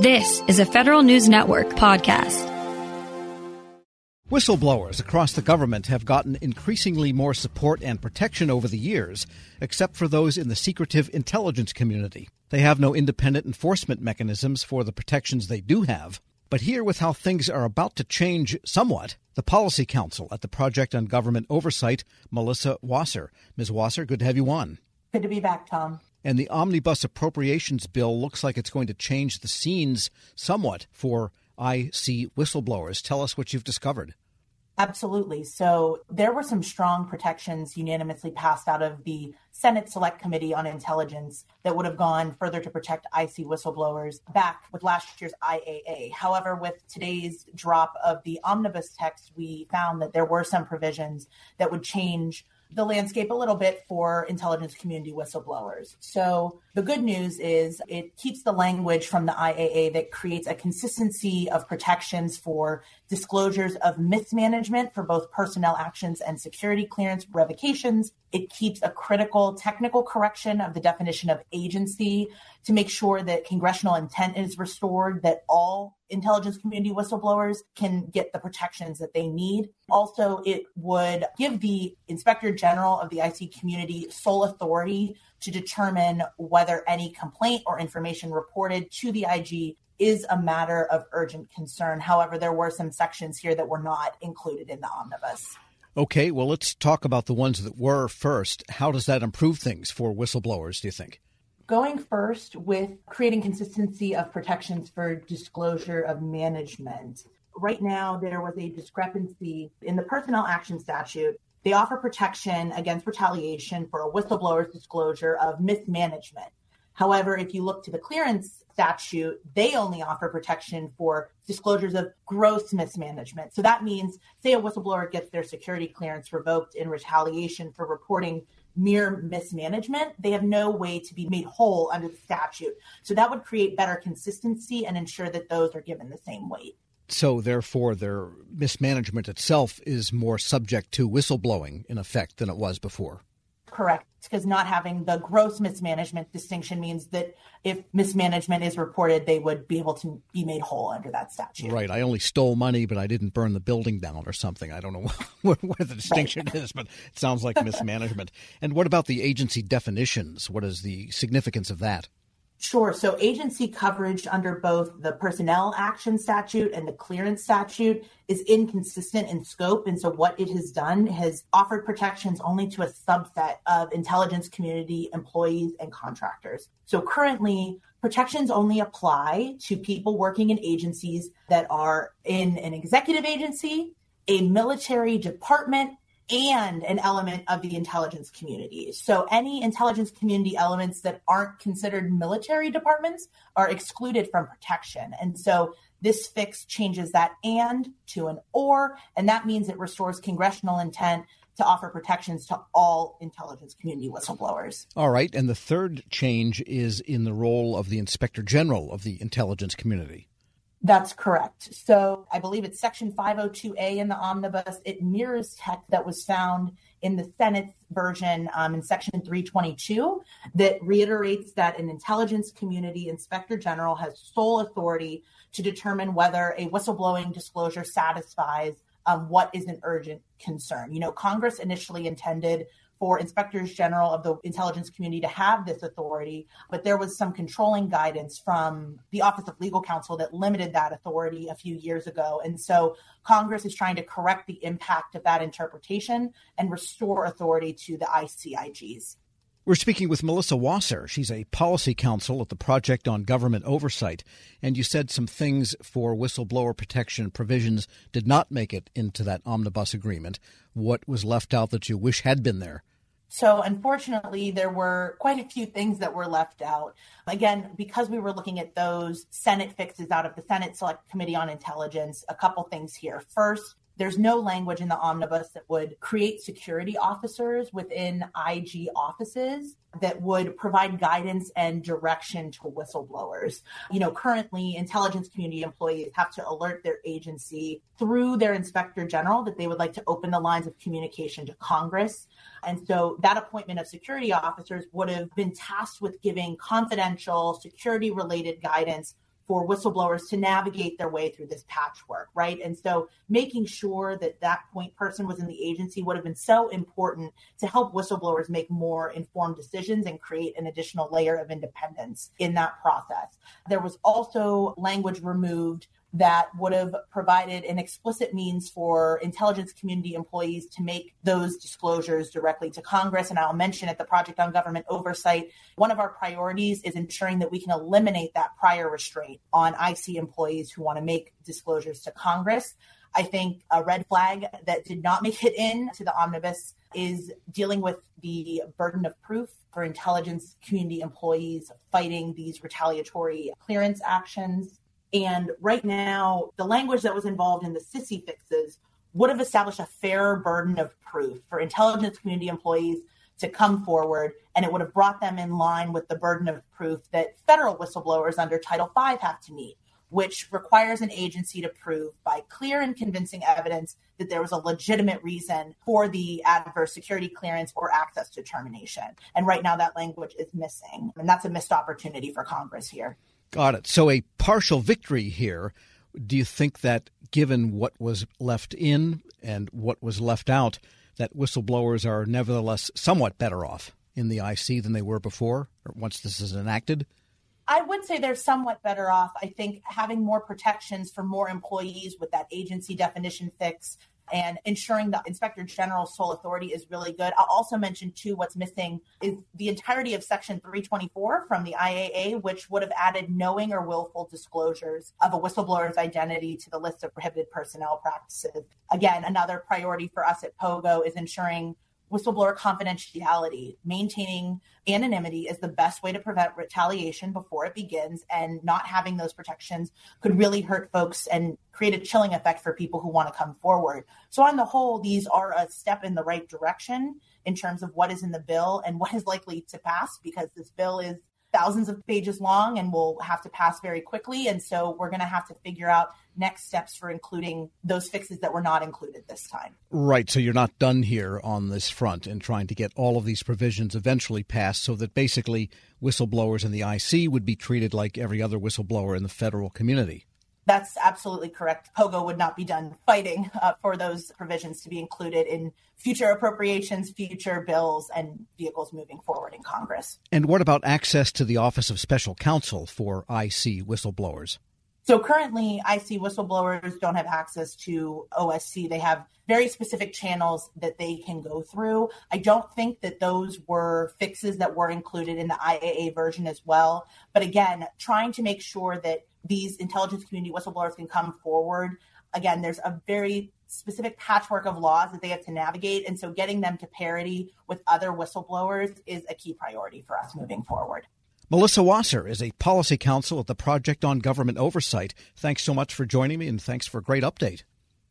This is a Federal News Network podcast. Whistleblowers across the government have gotten increasingly more support and protection over the years, except for those in the secretive intelligence community. They have no independent enforcement mechanisms for the protections they do have. But here, with how things are about to change somewhat, the Policy Counsel at the Project on Government Oversight, Melissa Wasser. Ms. Wasser, good to have you on. Good to be back, Tom. And the omnibus appropriations bill looks like it's going to change the scenes somewhat for IC whistleblowers. Tell us what you've discovered. Absolutely. So there were some strong protections unanimously passed out of the Senate Select Committee on Intelligence that would have gone further to protect IC whistleblowers back with last year's IAA. However, with today's drop of the omnibus text, we found that there were some provisions that would change the landscape a little bit for intelligence community whistleblowers. So the good news is it keeps the language from the IAA that creates a consistency of protections for disclosures of mismanagement for both personnel actions and security clearance revocations. It keeps a critical technical correction of the definition of agency to make sure that congressional intent is restored, that all intelligence community whistleblowers can get the protections that they need. Also, it would give the inspector general of the IC community sole authority to determine whether any complaint or information reported to the IG is a matter of urgent concern. However, there were some sections here that were not included in the omnibus. Okay, well, let's talk about the ones that were first. How does that improve things for whistleblowers, do you think? Going first with creating consistency of protections for disclosure of management. Right now, there was a discrepancy in the personnel action statute. They offer protection against retaliation for a whistleblower's disclosure of mismanagement. However, if you look to the clearance statute, they only offer protection for disclosures of gross mismanagement. So that means, say, a whistleblower gets their security clearance revoked in retaliation for reporting mere mismanagement, they have no way to be made whole under the statute. So that would create better consistency and ensure that those are given the same weight. So, therefore, their mismanagement itself is more subject to whistleblowing in effect than it was before correct because not having the gross mismanagement distinction means that if mismanagement is reported, they would be able to be made whole under that statute. Right. I only stole money, but I didn't burn the building down or something. I don't know what, where the distinction right. is, but it sounds like mismanagement. and what about the agency definitions? What is the significance of that? Sure. So agency coverage under both the personnel action statute and the clearance statute is inconsistent in scope. And so what it has done has offered protections only to a subset of intelligence community employees and contractors. So currently, protections only apply to people working in agencies that are in an executive agency, a military department, and an element of the intelligence community. So any intelligence community elements that aren't considered military departments are excluded from protection. And so this fix changes that and to an or, and that means it restores congressional intent to offer protections to all intelligence community whistleblowers. All right. And the third change is in the role of the inspector general of the intelligence community. That's correct. So I believe it's section 502A in the omnibus. It mirrors text that was found in the Senate version um, in section 322 that reiterates that an intelligence community inspector general has sole authority to determine whether a whistleblowing disclosure satisfies um, what is an urgent concern. You know, Congress initially intended for inspectors general of the intelligence community to have this authority, but there was some controlling guidance from the Office of Legal Counsel that limited that authority a few years ago. And so Congress is trying to correct the impact of that interpretation and restore authority to the ICIGs. We're speaking with Melissa Wasser. She's a policy counsel at the Project on Government Oversight. And you said some things for whistleblower protection provisions did not make it into that omnibus agreement. What was left out that you wish had been there? So, unfortunately, there were quite a few things that were left out. Again, because we were looking at those Senate fixes out of the Senate Select Committee on Intelligence, a couple things here. First, there's no language in the omnibus that would create security officers within IG offices that would provide guidance and direction to whistleblowers. You know, currently intelligence community employees have to alert their agency through their inspector general that they would like to open the lines of communication to Congress. And so that appointment of security officers would have been tasked with giving confidential security related guidance for whistleblowers to navigate their way through this patchwork, right? And so making sure that that point person was in the agency would have been so important to help whistleblowers make more informed decisions and create an additional layer of independence in that process. There was also language removed that would have provided an explicit means for intelligence community employees to make those disclosures directly to Congress. And I'll mention at the Project on Government Oversight, one of our priorities is ensuring that we can eliminate that prior restraint on IC employees who want to make disclosures to Congress. I think a red flag that did not make it in to the omnibus is dealing with the burden of proof for intelligence community employees fighting these retaliatory clearance actions. And right now, the language that was involved in the CISI fixes would have established a fair burden of proof for intelligence community employees to come forward, and it would have brought them in line with the burden of proof that federal whistleblowers under Title V have to meet, which requires an agency to prove by clear and convincing evidence that there was a legitimate reason for the adverse security clearance or access determination. And right now, that language is missing, and that's a missed opportunity for Congress here. Got it. So a partial victory here. Do you think that given what was left in and what was left out, that whistleblowers are nevertheless somewhat better off in the IC than they were before, or once this is enacted? I would say they're somewhat better off. I think having more protections for more employees with that agency definition fix and ensuring the inspector general's sole authority is really good. I'll also mention too what's missing is the entirety of section 324 from the IAA, which would have added knowing or willful disclosures of a whistleblower's identity to the list of prohibited personnel practices. Again, another priority for us at POGO is ensuring whistleblower confidentiality, maintaining anonymity is the best way to prevent retaliation before it begins. And not having those protections could really hurt folks and create a chilling effect for people who want to come forward. So, on the whole, these are a step in the right direction in terms of what is in the bill and what is likely to pass because this bill is thousands of pages long and will have to pass very quickly. And so we're going to have to figure out next steps for including those fixes that were not included this time. Right. So you're not done here on this front in trying to get all of these provisions eventually passed so that basically whistleblowers in the IC would be treated like every other whistleblower in the federal community. That's absolutely correct. POGO would not be done fighting uh, for those provisions to be included in future appropriations, future bills, and vehicles moving forward in Congress. And what about access to the Office of Special Counsel for IC whistleblowers? So currently, IC whistleblowers don't have access to OSC. They have very specific channels that they can go through. I don't think that those were fixes that were included in the IAA version as well. But again, trying to make sure that these intelligence community whistleblowers can come forward. Again, there's a very specific patchwork of laws that they have to navigate. And so getting them to parity with other whistleblowers is a key priority for us moving forward. Melissa Wasser is a policy counsel at the Project on Government Oversight. Thanks so much for joining me and thanks for a great update.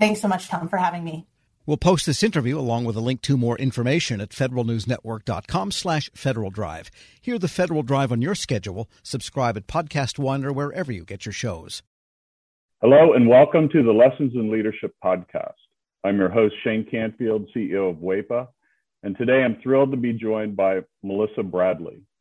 Thanks so much, Tom, for having me. We'll post this interview along with a link to more information at federalnewsnetwork.com slash Federal Drive. Hear the Federal Drive on your schedule. Subscribe at Podcast One or wherever you get your shows. Hello and welcome to the Lessons in Leadership podcast. I'm your host, Shane Canfield, CEO of WEPA, and today I'm thrilled to be joined by Melissa Bradley,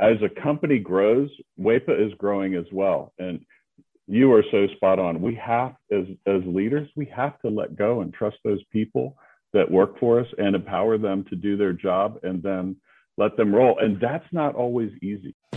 as a company grows, WEPA is growing as well. And you are so spot on. We have, as, as leaders, we have to let go and trust those people that work for us and empower them to do their job and then let them roll. And that's not always easy.